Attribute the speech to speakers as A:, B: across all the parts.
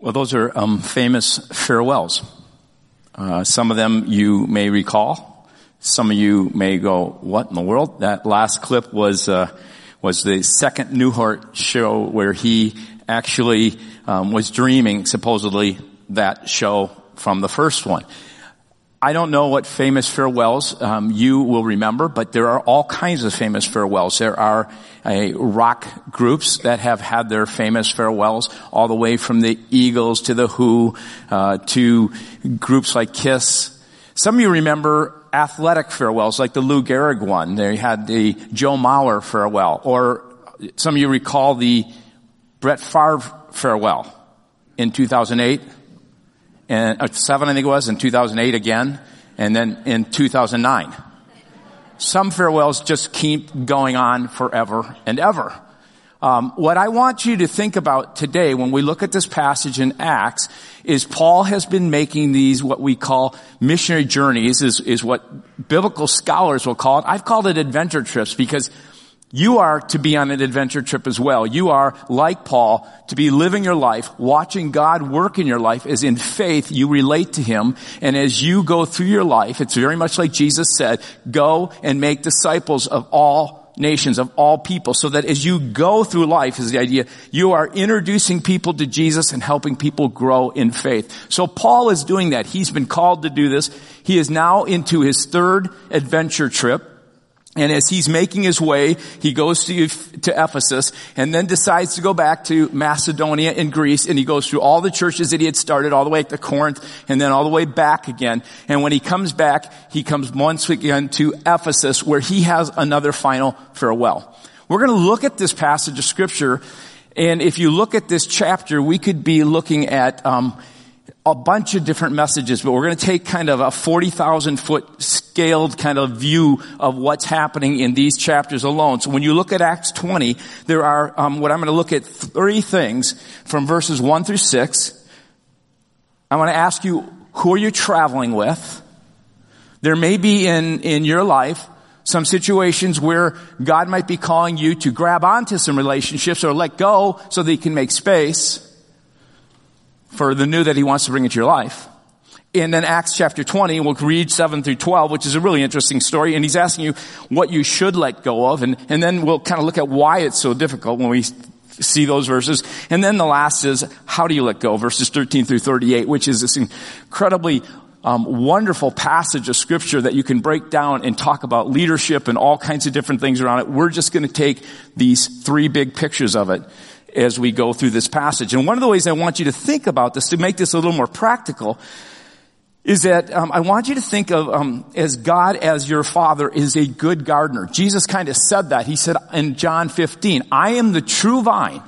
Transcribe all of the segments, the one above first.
A: Well, those are um, famous farewells. Uh, some of them you may recall. Some of you may go, "What in the world?" That last clip was uh, was the second Newhart show where he actually um, was dreaming, supposedly, that show from the first one. I don't know what famous farewells um, you will remember, but there are all kinds of famous farewells. There are uh, rock groups that have had their famous farewells, all the way from the Eagles to the Who uh, to groups like Kiss. Some of you remember athletic farewells, like the Lou Gehrig one. They had the Joe Mauer farewell, or some of you recall the Brett Favre farewell in 2008 and uh, seven, I think it was, in 2008 again, and then in 2009. Some farewells just keep going on forever and ever. Um, what I want you to think about today when we look at this passage in Acts is Paul has been making these what we call missionary journeys is, is what biblical scholars will call it. I've called it adventure trips because you are to be on an adventure trip as well. You are, like Paul, to be living your life, watching God work in your life as in faith you relate to Him. And as you go through your life, it's very much like Jesus said, go and make disciples of all nations, of all people, so that as you go through life is the idea, you are introducing people to Jesus and helping people grow in faith. So Paul is doing that. He's been called to do this. He is now into his third adventure trip. And as he's making his way, he goes to, to Ephesus and then decides to go back to Macedonia and Greece and he goes through all the churches that he had started all the way to Corinth and then all the way back again. And when he comes back, he comes once again to Ephesus where he has another final farewell. We're going to look at this passage of scripture and if you look at this chapter, we could be looking at um, a bunch of different messages, but we're going to take kind of a 40,000 foot scaled kind of view of what's happening in these chapters alone. So when you look at Acts 20, there are um, what I'm going to look at three things from verses 1 through 6. I want to ask you, who are you traveling with? There may be in, in your life some situations where God might be calling you to grab onto some relationships or let go so that you can make space for the new that he wants to bring into your life. And then Acts chapter 20, we'll read 7 through 12, which is a really interesting story. And he's asking you what you should let go of. And, and then we'll kind of look at why it's so difficult when we see those verses. And then the last is, how do you let go? Verses 13 through 38, which is this incredibly um, wonderful passage of scripture that you can break down and talk about leadership and all kinds of different things around it. We're just going to take these three big pictures of it as we go through this passage. And one of the ways I want you to think about this to make this a little more practical is that um, I want you to think of um, as God as your father is a good gardener. Jesus kind of said that. He said in John 15, I am the true vine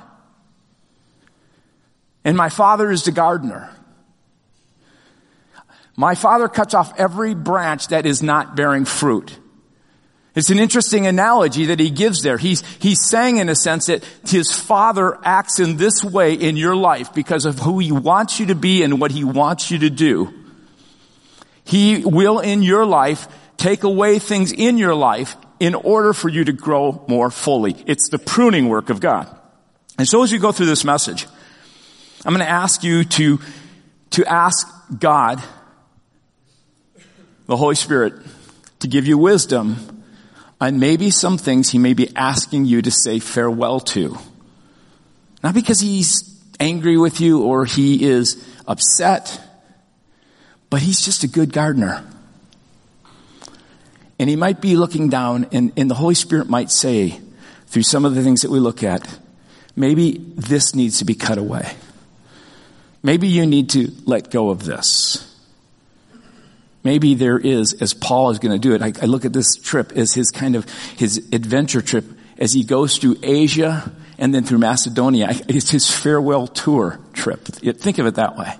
A: and my father is the gardener. My father cuts off every branch that is not bearing fruit. It's an interesting analogy that he gives there. He's, he's saying in a sense that his father acts in this way in your life because of who he wants you to be and what he wants you to do. He will in your life take away things in your life in order for you to grow more fully. It's the pruning work of God. And so as you go through this message, I'm going to ask you to, to ask God, the Holy Spirit, to give you wisdom and maybe some things he may be asking you to say farewell to. Not because he's angry with you or he is upset, but he's just a good gardener. And he might be looking down and, and the Holy Spirit might say, through some of the things that we look at, maybe this needs to be cut away. Maybe you need to let go of this. Maybe there is, as Paul is going to do it, I, I look at this trip as his kind of, his adventure trip as he goes through Asia and then through Macedonia. It's his farewell tour trip. Think of it that way.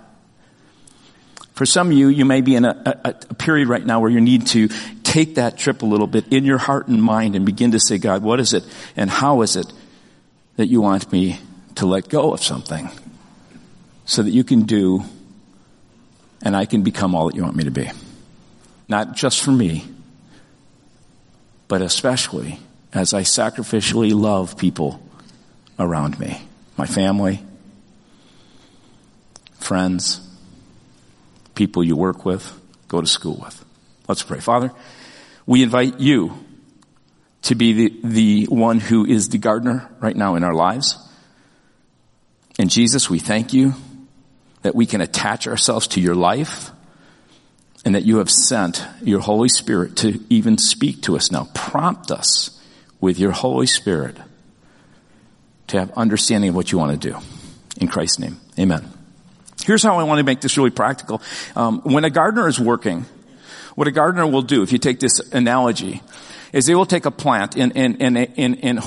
A: For some of you, you may be in a, a, a, period right now where you need to take that trip a little bit in your heart and mind and begin to say, God, what is it and how is it that you want me to let go of something so that you can do and I can become all that you want me to be? Not just for me, but especially as I sacrificially love people around me, my family, friends, people you work with, go to school with. Let's pray. Father, we invite you to be the, the one who is the gardener right now in our lives. And Jesus, we thank you that we can attach ourselves to your life and that you have sent your Holy Spirit to even speak to us now. Prompt us with your Holy Spirit to have understanding of what you want to do. In Christ's name, amen. Here's how I want to make this really practical. Um, when a gardener is working, what a gardener will do, if you take this analogy, is they will take a plant and, and, and, and, and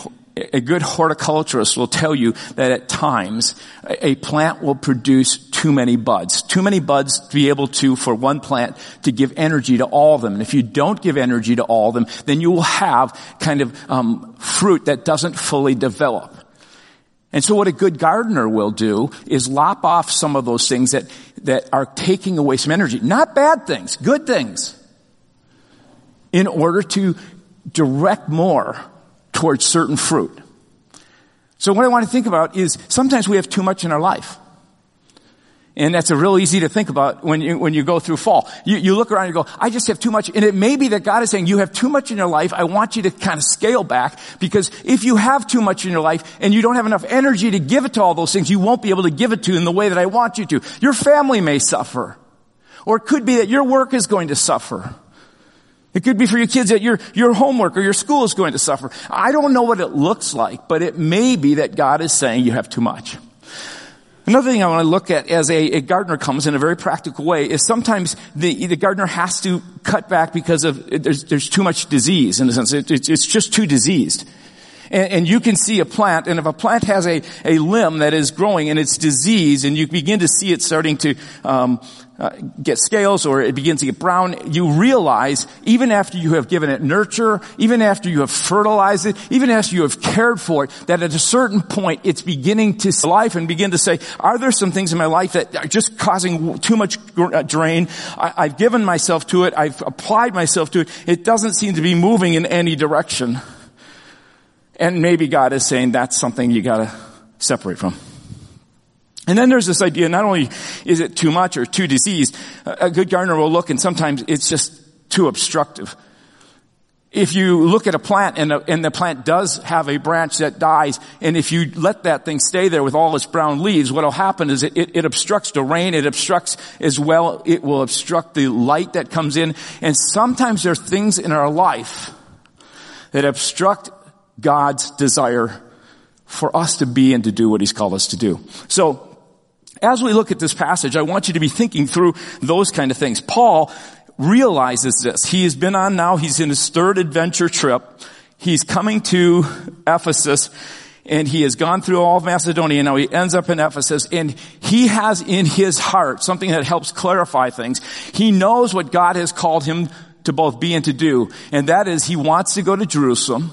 A: a good horticulturist will tell you that at times a plant will produce too many buds. Too many buds to be able to, for one plant, to give energy to all of them. And if you don't give energy to all of them, then you will have kind of um, fruit that doesn't fully develop. And so what a good gardener will do is lop off some of those things that, that are taking away some energy. Not bad things, good things. In order to direct more towards certain fruit. So what I want to think about is sometimes we have too much in our life. And that's a real easy to think about when you, when you go through fall. You, you look around and you go, I just have too much. And it may be that God is saying, you have too much in your life. I want you to kind of scale back because if you have too much in your life and you don't have enough energy to give it to all those things, you won't be able to give it to in the way that I want you to. Your family may suffer. Or it could be that your work is going to suffer. It could be for your kids that your, your homework or your school is going to suffer. I don't know what it looks like, but it may be that God is saying you have too much. Another thing I want to look at as a, a, gardener comes in a very practical way is sometimes the, the gardener has to cut back because of there's, there's too much disease in a sense. It, it's, it's just too diseased. And, and, you can see a plant, and if a plant has a, a limb that is growing and it's diseased, and you begin to see it starting to um, uh, get scales or it begins to get brown, you realize even after you have given it nurture, even after you have fertilized it, even after you have cared for it, that at a certain point it's beginning to life and begin to say, are there some things in my life that are just causing too much uh, drain? I, I've given myself to it. I've applied myself to it. It doesn't seem to be moving in any direction. And maybe God is saying that's something you gotta separate from. And then there's this idea, not only is it too much or too diseased, a good gardener will look and sometimes it's just too obstructive. If you look at a plant and, a, and the plant does have a branch that dies, and if you let that thing stay there with all its brown leaves, what'll happen is it, it, it obstructs the rain, it obstructs as well, it will obstruct the light that comes in, and sometimes there are things in our life that obstruct God's desire for us to be and to do what He's called us to do. So, as we look at this passage, I want you to be thinking through those kind of things. Paul realizes this. He has been on now, he's in his third adventure trip. He's coming to Ephesus and he has gone through all of Macedonia. Now he ends up in Ephesus and he has in his heart something that helps clarify things. He knows what God has called him to both be and to do. And that is he wants to go to Jerusalem.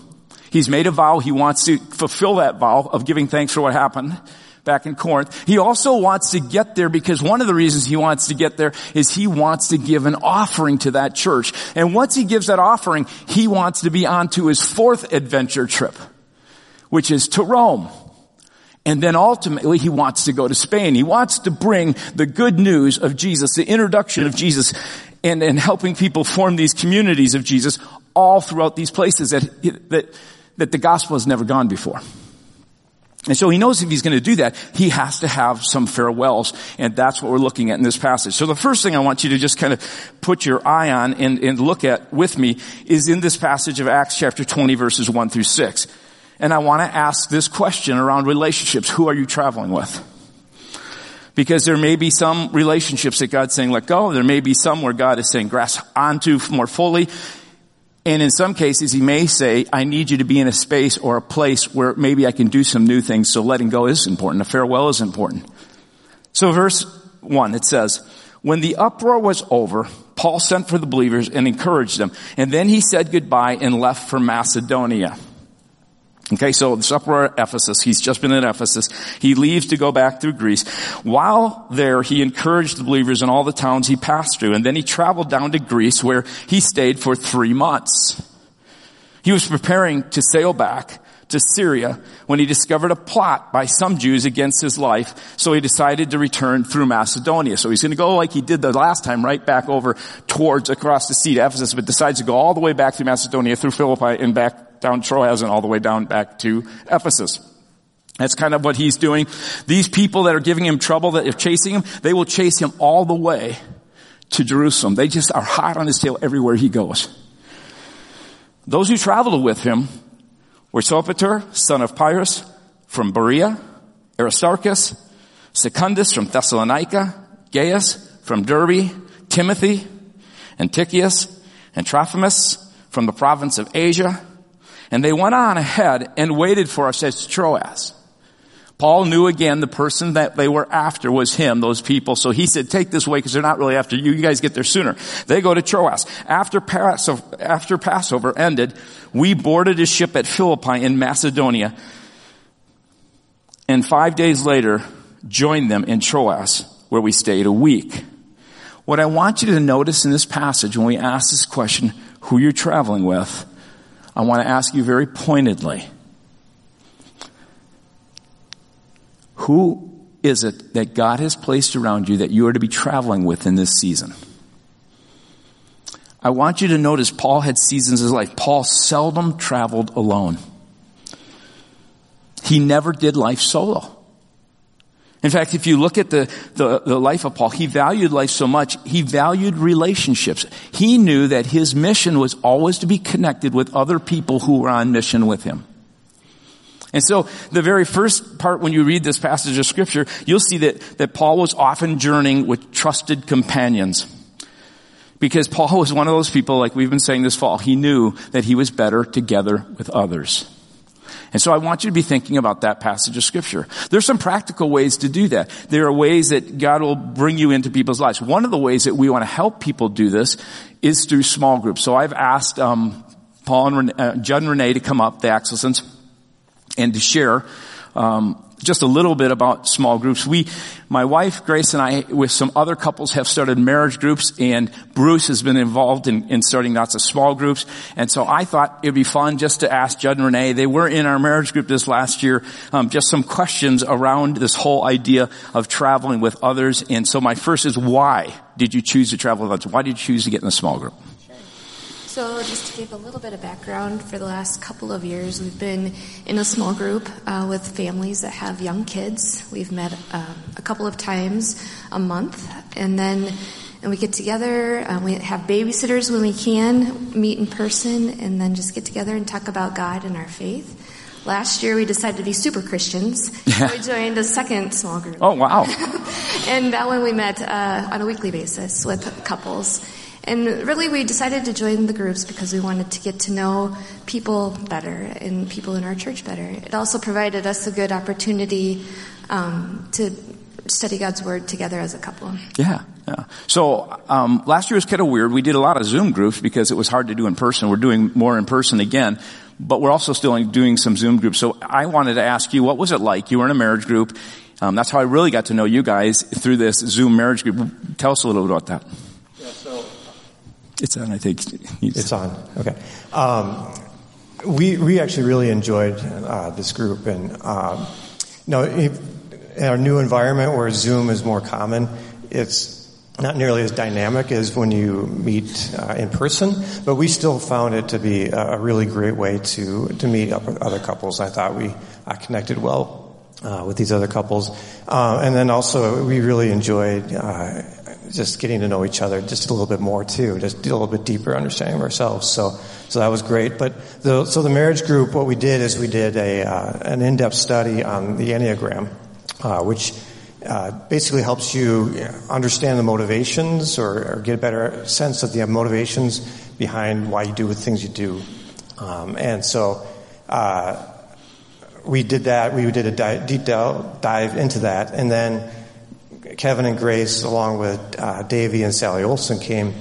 A: He's made a vow. He wants to fulfill that vow of giving thanks for what happened back in Corinth. He also wants to get there because one of the reasons he wants to get there is he wants to give an offering to that church. And once he gives that offering, he wants to be on to his fourth adventure trip, which is to Rome. And then ultimately he wants to go to Spain. He wants to bring the good news of Jesus, the introduction of Jesus, and, and helping people form these communities of Jesus all throughout these places that, that, that the gospel has never gone before. And so he knows if he's going to do that, he has to have some farewells. And that's what we're looking at in this passage. So the first thing I want you to just kind of put your eye on and, and look at with me is in this passage of Acts chapter 20 verses 1 through 6. And I want to ask this question around relationships. Who are you traveling with? Because there may be some relationships that God's saying let go. There may be some where God is saying grasp onto more fully. And in some cases, he may say, I need you to be in a space or a place where maybe I can do some new things. So letting go is important. A farewell is important. So verse one, it says, when the uproar was over, Paul sent for the believers and encouraged them. And then he said goodbye and left for Macedonia. Okay, so this uproar at Ephesus, he's just been at Ephesus. He leaves to go back through Greece. While there, he encouraged the believers in all the towns he passed through, and then he traveled down to Greece where he stayed for three months. He was preparing to sail back to Syria when he discovered a plot by some Jews against his life. So he decided to return through Macedonia. So he's going to go like he did the last time, right back over towards across the sea to Ephesus, but decides to go all the way back through Macedonia, through Philippi, and back down Troas and all the way down back to Ephesus. That's kind of what he's doing. These people that are giving him trouble, that are chasing him, they will chase him all the way to Jerusalem. They just are hot on his tail everywhere he goes. Those who traveled with him were Sopater, son of Pyrrhus, from Berea, Aristarchus, Secundus from Thessalonica, Gaius from Derbe, Timothy, Tychicus, and Trophimus from the province of Asia. And they went on ahead and waited for us at Troas. Paul knew again the person that they were after was him, those people. So he said, take this way because they're not really after you. You guys get there sooner. They go to Troas. After after Passover ended, we boarded a ship at Philippi in Macedonia. And five days later, joined them in Troas where we stayed a week. What I want you to notice in this passage when we ask this question, who you're traveling with, I want to ask you very pointedly, Who is it that God has placed around you that you are to be traveling with in this season? I want you to notice Paul had seasons his life. Paul seldom traveled alone. He never did life solo. In fact, if you look at the, the, the, life of Paul, he valued life so much, he valued relationships. He knew that his mission was always to be connected with other people who were on mission with him. And so the very first part when you read this passage of scripture, you'll see that, that Paul was often journeying with trusted companions. Because Paul was one of those people, like we've been saying this fall, he knew that he was better together with others. And so I want you to be thinking about that passage of scripture. There's some practical ways to do that. There are ways that God will bring you into people's lives. One of the ways that we want to help people do this is through small groups. So I've asked um, Paul and Renee, uh, Judd and Renee to come up, the Axelsons, and to share um, just a little bit about small groups. We, my wife Grace and I, with some other couples, have started marriage groups, and Bruce has been involved in, in starting lots of small groups. And so I thought it'd be fun just to ask Judd and Renee. They were in our marriage group this last year. Um, just some questions around this whole idea of traveling with others. And so my first is, why did you choose to travel with others? Why did you choose to get in a small group?
B: So, just to give a little bit of background, for the last couple of years, we've been in a small group uh, with families that have young kids. We've met uh, a couple of times a month, and then and we get together. Uh, we have babysitters when we can, meet in person, and then just get together and talk about God and our faith. Last year, we decided to be super Christians. Yeah. We joined a second small group.
A: Oh, wow.
B: and that one we met uh, on a weekly basis with couples. And really, we decided to join the groups because we wanted to get to know people better and people in our church better. It also provided us a good opportunity um, to study God's Word together as a couple.
A: Yeah, yeah. So um, last year was kind of weird. We did a lot of Zoom groups because it was hard to do in person. We're doing more in person again, but we're also still doing some Zoom groups. So I wanted to ask you, what was it like? You were in a marriage group. Um, that's how I really got to know you guys through this Zoom marriage group. Tell us a little bit about that. It's on, I think.
C: It's on. Okay. Um, we we actually really enjoyed uh, this group, and um, know, in our new environment where Zoom is more common, it's not nearly as dynamic as when you meet uh, in person, but we still found it to be a really great way to to meet up with other couples. I thought we uh, connected well uh, with these other couples, uh, and then also we really enjoyed uh, just getting to know each other just a little bit more too, just a little bit deeper understanding of ourselves. So, so that was great. But the, so the marriage group, what we did is we did a uh, an in-depth study on the Enneagram, uh, which uh, basically helps you understand the motivations or, or, get a better sense of the motivations behind why you do the things you do. Um, and so uh, we did that. We did a di- deep dive into that, and then Kevin and Grace, along with uh, Davey and Sally Olson, came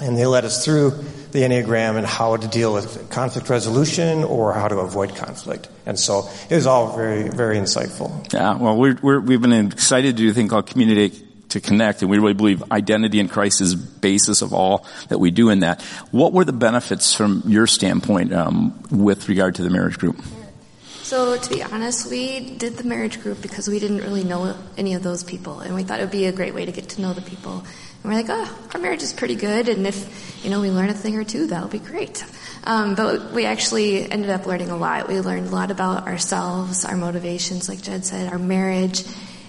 C: and they led us through the Enneagram and how to deal with conflict resolution or how to avoid conflict. And so it was all very, very insightful.
A: Yeah, well, we have been excited to do a thing called Community to Connect, and we really believe identity in Christ is basis of all that we do in that. What were the benefits from your standpoint um, with regard to the marriage group?
B: So, to be honest, we did the marriage group because we didn't really know any of those people, and we thought it would be a great way to get to know the people. And we're like, oh, our marriage is pretty good, and if, you know, we learn a thing or two, that'll be great. Um, but we actually ended up learning a lot. We learned a lot about ourselves, our motivations, like Jed said, our marriage,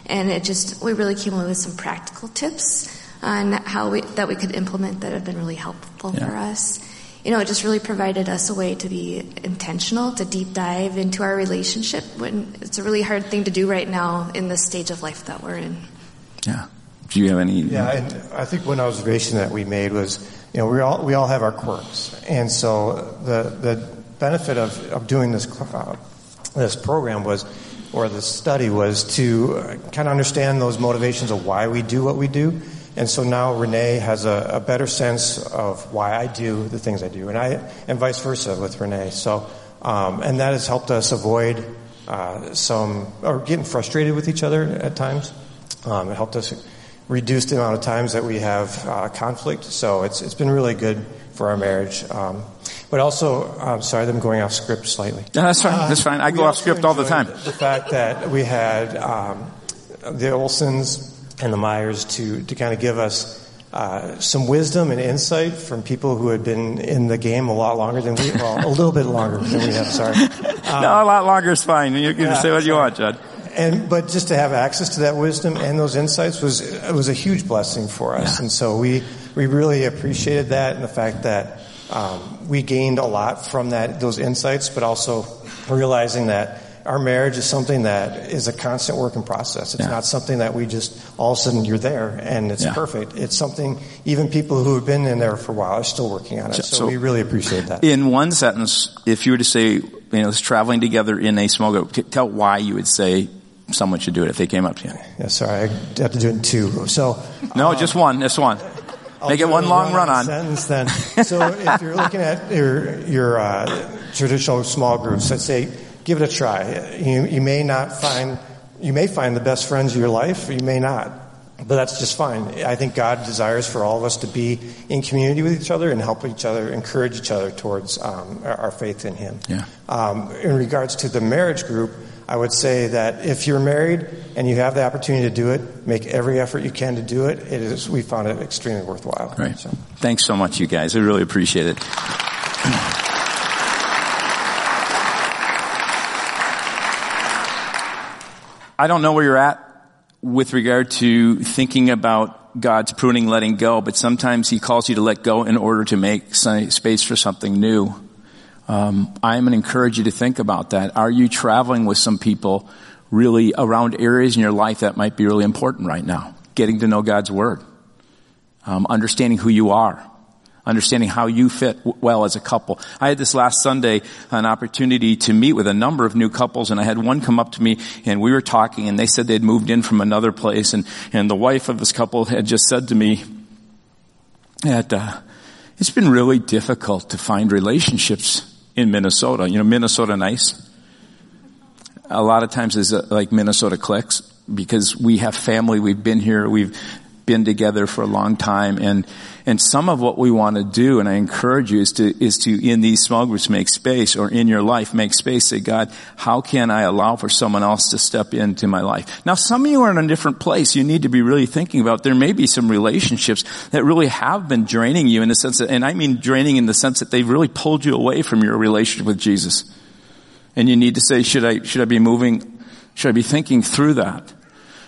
B: and it just, we really came away with some practical tips on how we, that we could implement that have been really helpful
A: Yeah.
B: for us you know, it just really provided us a way to be intentional, to deep dive into our relationship when it's a really hard thing to do right now in the stage of life that we're in.
A: Yeah. Do you have any?
C: Yeah, and I think one observation that we made was, you know, we all we all have our quirks, and so the the benefit of, of doing this uh, this program was, or this study was to kind of understand those motivations of why we do what we do, and so now Renee has a, a better sense of why I do the things I do, and I and vice versa with Renee. So, um, and that has helped us avoid uh, some or getting frustrated with each other at times. Um, it helped us reduce the amount of times that we have uh, conflict. So it's it's been really good for our marriage. Um, but also, I'm sorry, I'm going off script slightly.
A: Yeah, that's fine. That's fine. I go off script all the time.
C: enjoyed The fact that we had um, the Olsons and the Meyers to to kind of give us. Uh, some wisdom and insight from people who had been in the game a lot longer than we, well, a little bit longer than we have. Sorry,
A: no, a lot longer is fine. You can
C: yeah,
A: say what you want, Judd.
C: and but just to have access to that wisdom and those insights was it was a huge blessing for us,
A: Yeah.
C: and so we we really appreciated that and the fact that um, we gained a lot from that those insights, but also realizing that our marriage is something that is a constant work in process. It's
A: Yeah.
C: not something that we just all of a sudden you're there and it's
A: Yeah.
C: perfect. It's something even people who have been in there for a while are still working on it. So,
A: So-
C: we really appreciate that.
A: In one sentence, if you were to say, you know, it's traveling together in a small group, tell why you would say someone should do it if they came up to you.
C: yeah, sorry, I have to do it in two. So
A: No, just one. Just one.
C: I'll
A: Make it one long run on.
C: sentence then. So if you're looking at your your uh, traditional small groups, let's say give it a try. You, you may not find you may find the best friends of your life, or you may not, but that's just fine. I think God desires for all of us to be in community with each other and help each other, encourage each other towards um, our, our faith in Him.
A: Yeah.
C: Um, in regards to the marriage group, I would say that if you're married and you have the opportunity to do it, make every effort you can to do it. It is we found it extremely worthwhile.
A: Right.
C: So.
A: Thanks so much, you guys. I really appreciate it. I don't know where you're at with regard to thinking about God's pruning, letting go, but sometimes He calls you to let go in order to make space for something new. Um, I'm going to encourage you to think about that. Are you traveling with some people really around areas in your life that might be really important right now? Getting to know God's Word, um, understanding who you are, understanding how you fit w- well as a couple. I had this last Sunday an opportunity to meet with a number of new couples and I had one come up to me and we were talking and they said they'd moved in from another place and, and the wife of this couple had just said to me that, uh, it's been really difficult to find relationships in Minnesota. You know, Minnesota nice. A lot of times it's uh, like Minnesota clicks because we have family. We've been here. We've been together for a long time and, and some of what we want to do, and I encourage you, is to, is to, in these small groups, make space, or in your life, make space. Say, God, how can I allow for someone else to step into my life? Now, some of you are in a different place. You need to be really thinking about, there may be some relationships that really have been draining you in the sense that, and I mean draining in the sense that they've really pulled you away from your relationship with Jesus. And you need to say, should I, should I be moving, should I be thinking through that?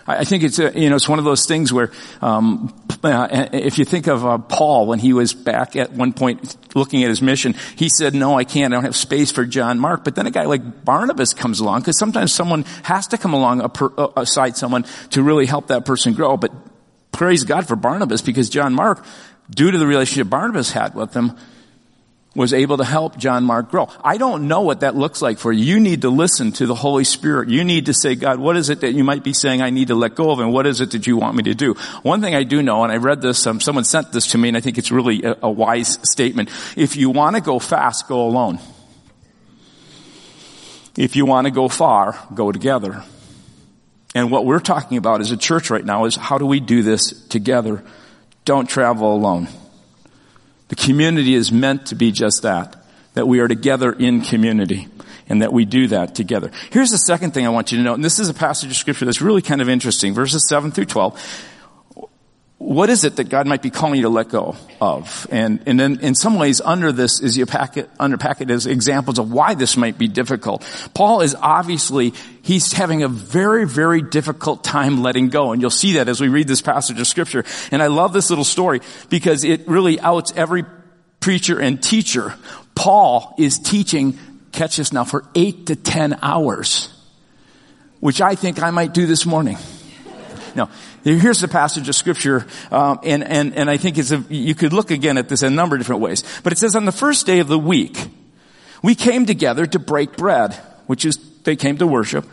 A: I I think it's a, you know it's one of those things where um, uh, if you think of uh, Paul when he was back at one point looking at his mission, he said, "No, I can't. I don't have space for John Mark." But then a guy like Barnabas comes along because sometimes someone has to come along per, uh, aside someone to really help that person grow. But praise God for Barnabas because John Mark, due to the relationship Barnabas had with him, was able to help John Mark grow. I don't know what that looks like for you. You need to listen to the Holy Spirit. You need to say, God, what is it that you might be saying I need to let go of and what is it that you want me to do? One thing I do know, and I read this, um, someone sent this to me and I think it's really a, a wise statement. If you want to go fast, go alone. If you want to go far, go together. And what we're talking about as a church right now is how do we do this together? Don't travel alone. The community is meant to be just that, that we are together in community. and that we do that together. Here's the second thing I want you to know, and this is a passage of scripture that's really kind of interesting, verses 7 through 12 what is it that God might be calling you to let go of? And, and then in some ways under this is you pack it, unpack it as examples of why this might be difficult. Paul is obviously, he's having a very, very difficult time letting go. And you'll see that as we read this passage of scripture. And I love this little story because it really outs every preacher and teacher. Paul is teaching, catch this now, for eight to ten hours, which I think I might do this morning. No, here's the passage of scripture, um, and and and I think it's a, you could look again at this in a number of different ways. But it says on the first day of the week, we came together to break bread, which is they came to worship,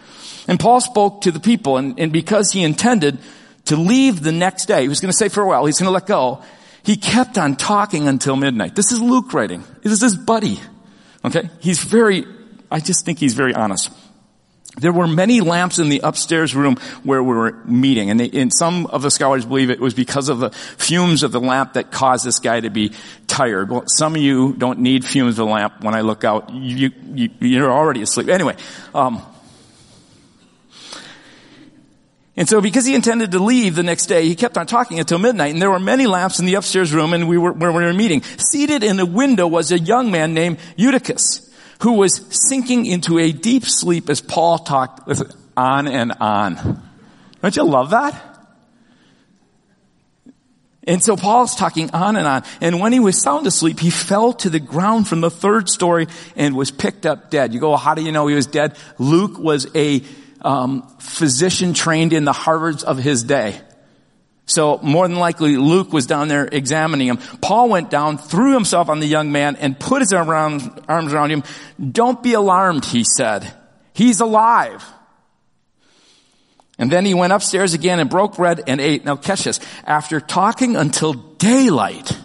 A: and Paul spoke to the people, and, and because he intended to leave the next day, he was going to say farewell, he's going to let go. He kept on talking until midnight. This is Luke writing. This is his buddy. Okay, he's very. I just think he's very honest. There were many lamps in the upstairs room where we were meeting, and, they, and, some of the scholars believe it was because of the fumes of the lamp that caused this guy to be tired. Well, some of you don't need fumes of the lamp. When I look out, you, you, are already asleep. Anyway, um, and so because he intended to leave the next day, he kept on talking until midnight, and there were many lamps in the upstairs room, and we were where we were meeting. Seated in the window was a young man named Eutychus who was sinking into a deep sleep as Paul talked on and on. Don't you love that? And so Paul's talking on and on. And when he was sound asleep, he fell to the ground from the third story and was picked up dead. You go, well, how do you know he was dead? Luke was a um, physician trained in the Harvards of his day. So more than likely Luke was down there examining him. Paul went down, threw himself on the young man and put his arms around him. Don't be alarmed, he said. He's alive. And then he went upstairs again and broke bread and ate. Now catch this. After talking until daylight,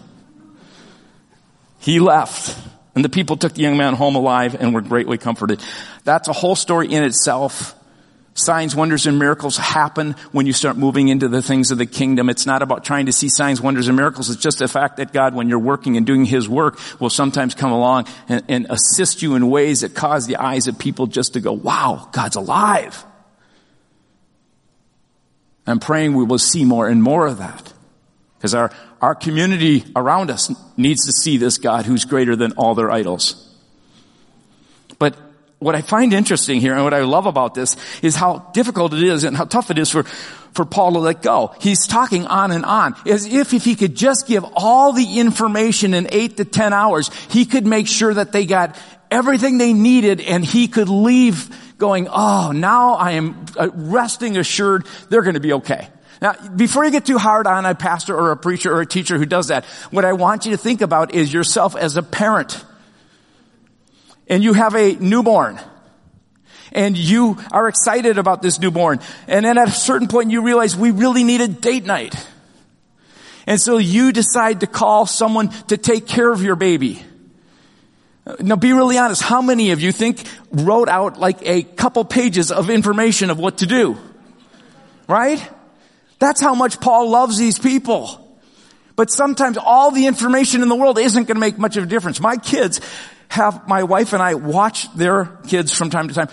A: he left. And the people took the young man home alive and were greatly comforted. That's a whole story in itself. Signs, wonders, and miracles happen when you start moving into the things of the kingdom. It's not about trying to see signs, wonders, and miracles. It's just the fact that God, when you're working and doing His work, will sometimes come along and, and assist you in ways that cause the eyes of people just to go, wow, God's alive. I'm praying we will see more and more of that. Because our, our community around us needs to see this God who's greater than all their idols. What I find interesting here and what I love about this is how difficult it is and how tough it is for, for Paul to let go. He's talking on and on as if if he could just give all the information in eight to ten hours, he could make sure that they got everything they needed and he could leave going, oh, now I am uh, resting assured they're going to be okay. Now, before you get too hard on a pastor or a preacher or a teacher who does that, what I want you to think about is yourself as a parent and you have a newborn and you are excited about this newborn. And then at a certain point you realize we really need a date night. And so you decide to call someone to take care of your baby. Now be really honest. How many of you think wrote out like a couple pages of information of what to do? Right? That's how much Paul loves these people. But sometimes all the information in the world isn't going to make much of a difference. My kids have my wife and I watch their kids from time to time.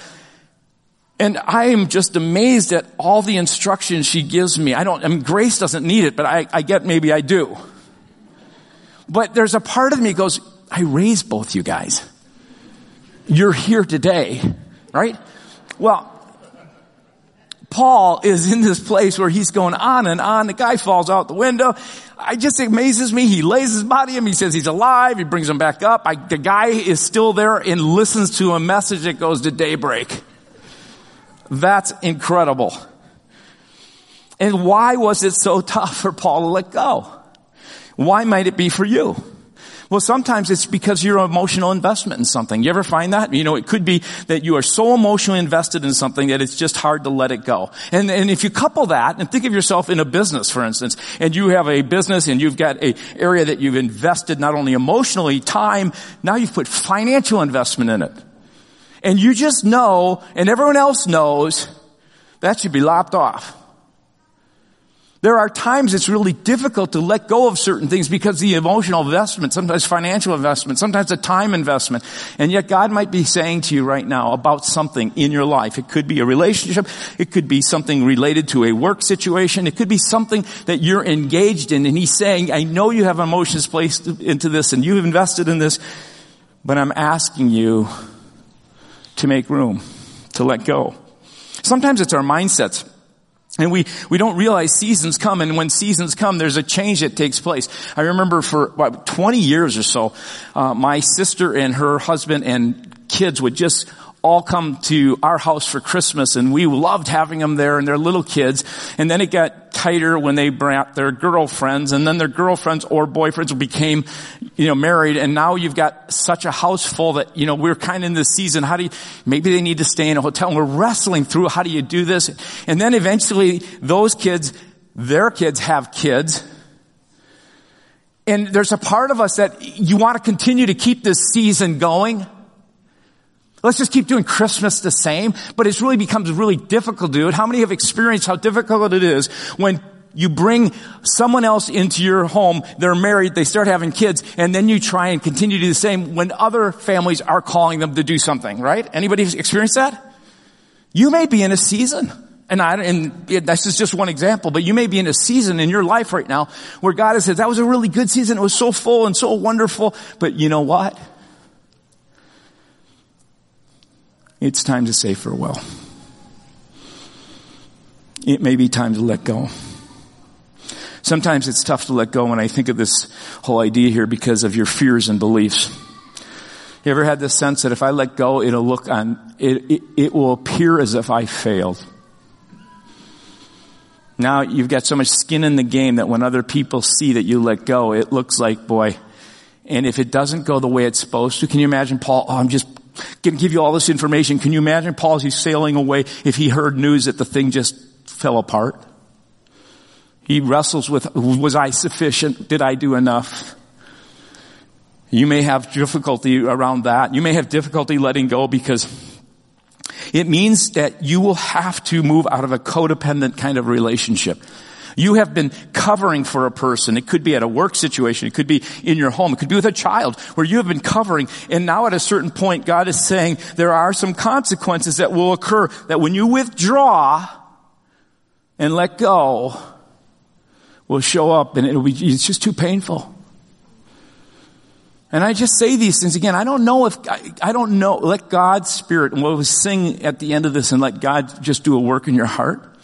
A: And I am just amazed at all the instruction she gives me. I don't, I mean, Grace doesn't need it, but I, I get maybe I do. But there's a part of me goes, I raised both you guys. You're here today, right? Well, Paul is in this place where he's going on and on. The guy falls out the window. I just amazes me. He lays his body him. He says he's alive. He brings him back up. I, the guy is still there and listens to a message that goes to daybreak. That's incredible. And why was it so tough for Paul to let go? Why might it be for you? Well, sometimes it's because you're an emotional investment in something. You ever find that? You know, it could be that you are so emotionally invested in something that it's just hard to let it go. And, and if you couple that and think of yourself in a business, for instance, and you have a business and you've got a area that you've invested not only emotionally, time, now you've put financial investment in it. And you just know, and everyone else knows, that should be lopped off. There are times it's really difficult to let go of certain things because the emotional investment, sometimes financial investment, sometimes a time investment. And yet God might be saying to you right now about something in your life. It could be a relationship. It could be something related to a work situation. It could be something that you're engaged in. And He's saying, I know you have emotions placed into this and you've invested in this, but I'm asking you to make room, to let go. Sometimes it's our mindsets. And we, we don't realize seasons come and when seasons come, there's a change that takes place. I remember for about 20 years or so, uh, my sister and her husband and kids would just all come to our house for Christmas and we loved having them there and their little kids. And then it got tighter when they brought their girlfriends and then their girlfriends or boyfriends became, you know, married. And now you've got such a house full that, you know, we're kind of in this season. How do you, maybe they need to stay in a hotel and we're wrestling through how do you do this? And then eventually those kids, their kids have kids. And there's a part of us that you want to continue to keep this season going. Let's just keep doing Christmas the same, but it really becomes really difficult to do it. How many have experienced how difficult it is when you bring someone else into your home, they're married, they start having kids, and then you try and continue to do the same when other families are calling them to do something, right? Anybody experienced that? You may be in a season, and I, and this is just one example, but you may be in a season in your life right now where God has said, that was a really good season, it was so full and so wonderful, but you know what? It's time to say farewell. It may be time to let go. Sometimes it's tough to let go when I think of this whole idea here because of your fears and beliefs. You ever had this sense that if I let go, it'll look on, it, it, it will appear as if I failed. Now you've got so much skin in the game that when other people see that you let go, it looks like, boy, and if it doesn't go the way it's supposed to, can you imagine Paul, oh, I'm just to give you all this information. Can you imagine Paul as he's sailing away if he heard news that the thing just fell apart? He wrestles with, was I sufficient? Did I do enough? You may have difficulty around that. You may have difficulty letting go because it means that you will have to move out of a codependent kind of relationship. You have been covering for a person. It could be at a work situation. It could be in your home. It could be with a child where you have been covering. And now at a certain point, God is saying there are some consequences that will occur that when you withdraw and let go will show up and it'll be, it's just too painful. And I just say these things again. I don't know if, I, I, don't know, let God's Spirit, and what we sing at the end of this and let God just do a work in your heart.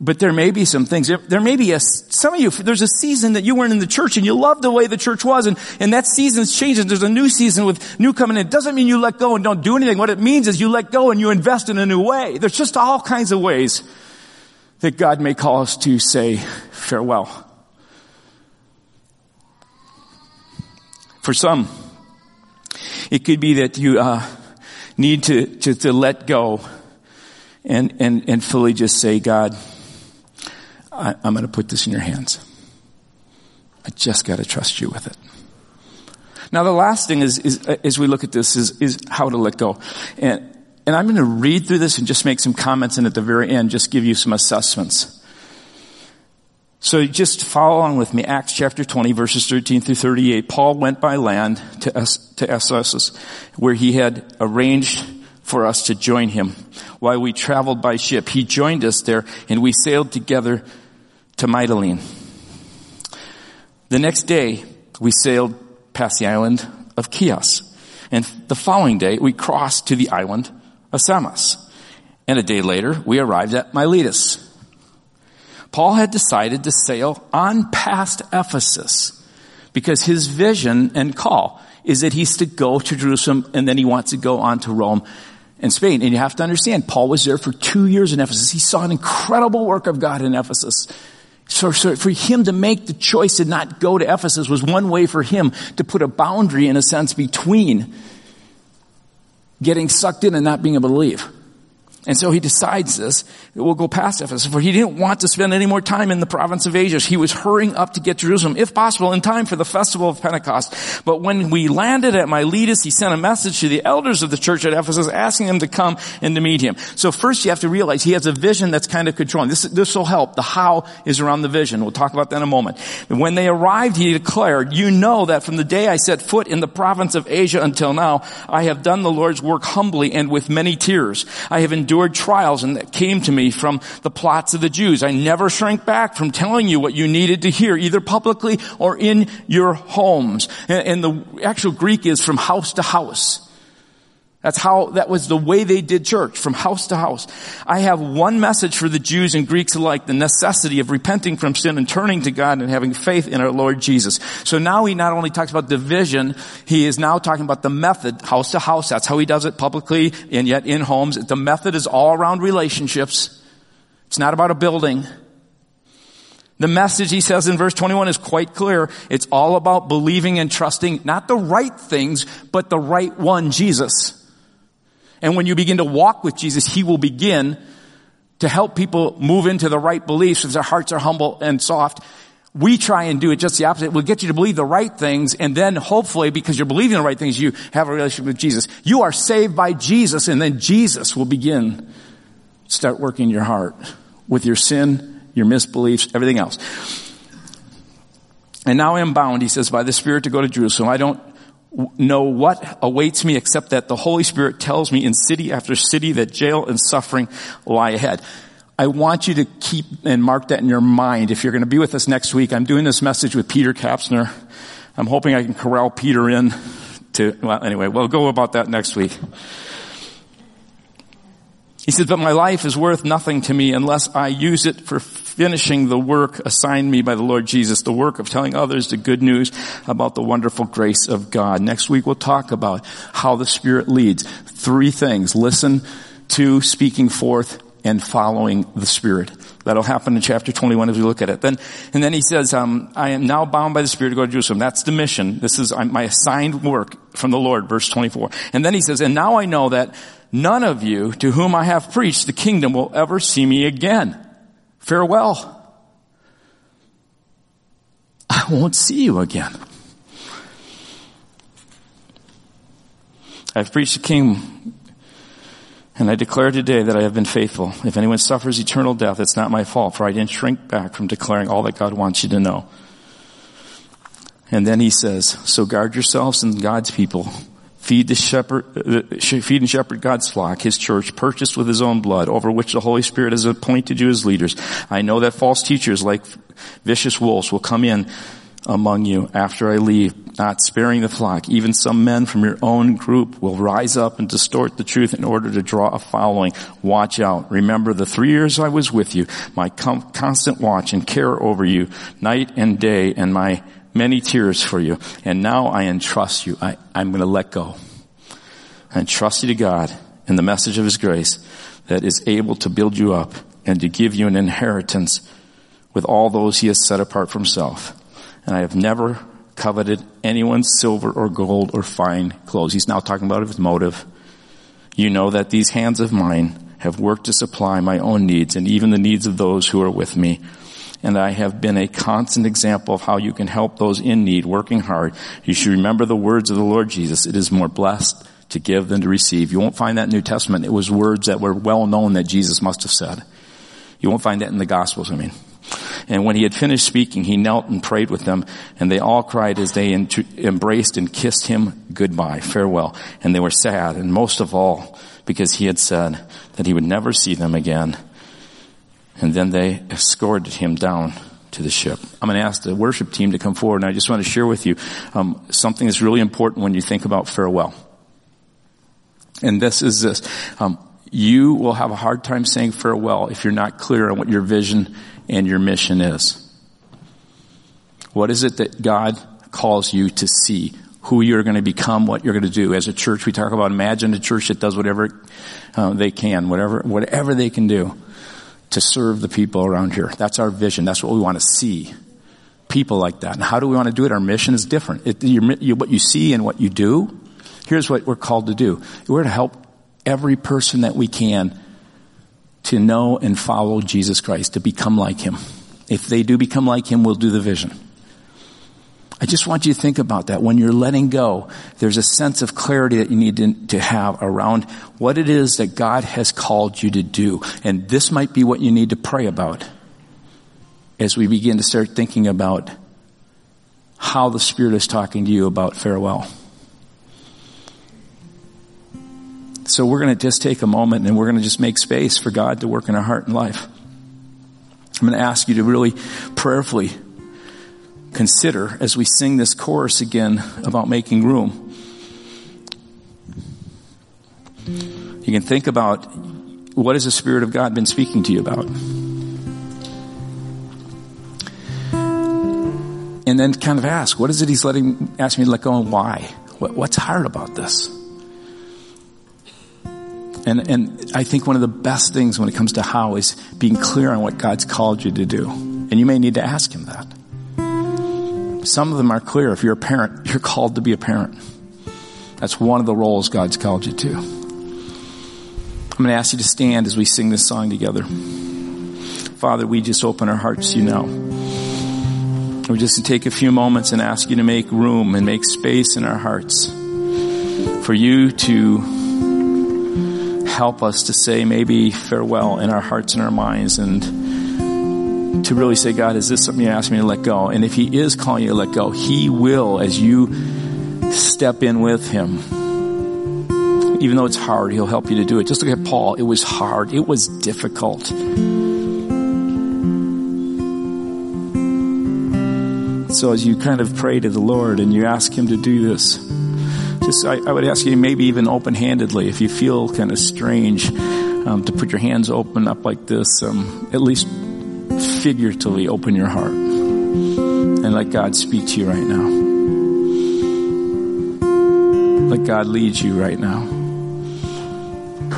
A: But there may be some things. There may be a, some of you, there's a season that you weren't in the church and you loved the way the church was and, and that season's changing. There's a new season with new coming in. It doesn't mean you let go and don't do anything. What it means is you let go and you invest in a new way. There's just all kinds of ways that God may call us to say farewell. For some, it could be that you, uh, need to, to, to let go and, and, and fully just say, God, I, am going to put this in your hands. I just got to trust you with it. Now the last thing is, is, as we look at this is, is how to let go. And, and I'm going to read through this and just make some comments and at the very end just give you some assessments. So just follow along with me. Acts chapter 20 verses 13 through 38. Paul went by land to, to Ephesus where he had arranged for us to join him. While we traveled by ship, he joined us there and we sailed together to Mytilene. The next day, we sailed past the island of Chios. And the following day, we crossed to the island of Samos. And a day later, we arrived at Miletus. Paul had decided to sail on past Ephesus because his vision and call is that he's to go to Jerusalem and then he wants to go on to Rome and Spain. And you have to understand, Paul was there for two years in Ephesus. He saw an incredible work of God in Ephesus. So, so, for him to make the choice to not go to Ephesus was one way for him to put a boundary, in a sense, between getting sucked in and not being able to leave. And so he decides this. We'll go past Ephesus, for he didn't want to spend any more time in the province of Asia. He was hurrying up to get Jerusalem, if possible, in time for the festival of Pentecost. But when we landed at Miletus, he sent a message to the elders of the church at Ephesus asking them to come and to meet him. So first you have to realize he has a vision that's kind of controlling. This, this will help. The how is around the vision. We'll talk about that in a moment. When they arrived, he declared, you know that from the day I set foot in the province of Asia until now, I have done the Lord's work humbly and with many tears. I have endured trials and that came to me from the plots of the Jews. I never shrank back from telling you what you needed to hear, either publicly or in your homes. And, the actual Greek is from house to house. That's how, that was the way they did church, from house to house. I have one message for the Jews and Greeks alike, the necessity of repenting from sin and turning to God and having faith in our Lord Jesus. So now he not only talks about division, he is now talking about the method, house to house. That's how he does it publicly and yet in homes. The method is all around relationships. It's not about a building. The message, he says in verse 21, is quite clear. It's all about believing and trusting not the right things, but the right one, Jesus. And when you begin to walk with Jesus, He will begin to help people move into the right beliefs if their hearts are humble and soft. We try and do it just the opposite. We'll get you to believe the right things and then hopefully because you're believing the right things, you have a relationship with Jesus. You are saved by Jesus and then Jesus will begin start working in your heart with your sin, your misbeliefs, everything else. And now I am bound, he says, by the Spirit to go to Jerusalem. I don't know what awaits me except that the Holy Spirit tells me in city after city that jail and suffering lie ahead. I want you to keep and mark that in your mind. If you're going to be with us next week, I'm doing this message with Peter Kapsner. I'm hoping I can corral Peter in to, well, anyway, we'll go about that next week. He says, but my life is worth nothing to me unless I use it for finishing the work assigned me by the Lord Jesus, the work of telling others the good news about the wonderful grace of God. Next week we'll talk about how the Spirit leads. Three things. Listen to speaking forth and following the Spirit. That'll happen in chapter 21 as we look at it. Then, and then he says, um, I am now bound by the Spirit to go to Jerusalem. That's the mission. This is my assigned work from the Lord, verse 24. And then he says, and now I know that none of you to whom I have preached the kingdom will ever see me again. Farewell. I won't see you again. I've preached the kingdom and I declare today that I have been faithful. If anyone suffers eternal death, it's not my fault, for I didn't shrink back from declaring all that God wants you to know. And then he says, so guard yourselves and God's people feed the shepherd, uh, feed and shepherd God's flock, His church, purchased with His own blood, over which the Holy Spirit has appointed you as leaders. I know that false teachers like vicious wolves will come in among you after I leave, not sparing the flock. Even some men from your own group will rise up and distort the truth in order to draw a following. Watch out. Remember the three years I was with you, my com- constant watch and care over you, night and day, and my many tears for you. And now I entrust you. I, I'm going to let go. I entrust you to God and the message of His grace that is able to build you up and to give you an inheritance with all those He has set apart for Himself. And I have never coveted anyone's silver or gold or fine clothes. He's now talking about his motive. You know that these hands of mine have worked to supply my own needs and even the needs of those who are with me and I have been a constant example of how you can help those in need, working hard. You should remember the words of the Lord Jesus. It is more blessed to give than to receive. You won't find that in the New Testament. It was words that were well known that Jesus must have said. You won't find that in the Gospels, I mean. And when he had finished speaking, he knelt and prayed with them, and they all cried as they embraced and kissed him goodbye, farewell. And they were sad, and most of all, because he had said that he would never see them again. And then they escorted him down to the ship. I'm going to ask the worship team to come forward, and I just want to share with you um, something that's really important when you think about farewell. And this is this. Um, you will have a hard time saying farewell if you're not clear on what your vision and your mission is. What is it that God calls you to see? Who you're going to become, what you're going to do. As a church, we talk about imagine a church that does whatever uh, they can, whatever, whatever they can do to serve the people around here. That's our vision. That's what we want to see. People like that. And how do we want to do it? Our mission is different. It, you, what you see and what you do, here's what we're called to do. We're to help every person that we can to know and follow Jesus Christ, to become like Him. If they do become like Him, we'll do the vision. I just want you to think about that. When you're letting go, there's a sense of clarity that you need to, have around what it is that God has called you to do. And this might be what you need to pray about as we begin to start thinking about how the Spirit is talking to you about farewell. So we're going to just take a moment and we're going to just make space for God to work in our heart and life. I'm going to ask you to really prayerfully consider as we sing this chorus again about making room. You can think about what has the Spirit of God been speaking to you about? And then kind of ask, what is it He's letting, ask me to let go and why? What, what's hard about this? And, and I think one of the best things when it comes to how is being clear on what God's called you to do. And you may need to ask Him that. Some of them are clear. If you're a parent, you're called to be a parent. That's one of the roles God's called you to. I'm going to ask you to stand as we sing this song together. Father, we just open our hearts you now. We just take a few moments and ask you to make room and make space in our hearts for you to help us to say maybe farewell in our hearts and our minds and to really say, God, is this something you asked me to let go? And if He is calling you to let go, He will as you step in with Him. Even though it's hard, He'll help you to do it. Just look at Paul. It was hard. It was difficult. So as you kind of pray to the Lord and you ask Him to do this, just I, I would ask you maybe even open-handedly if you feel kind of strange um, to put your hands open up like this. Um, at least figuratively open your heart and let God speak to you right now. Let God lead you right now.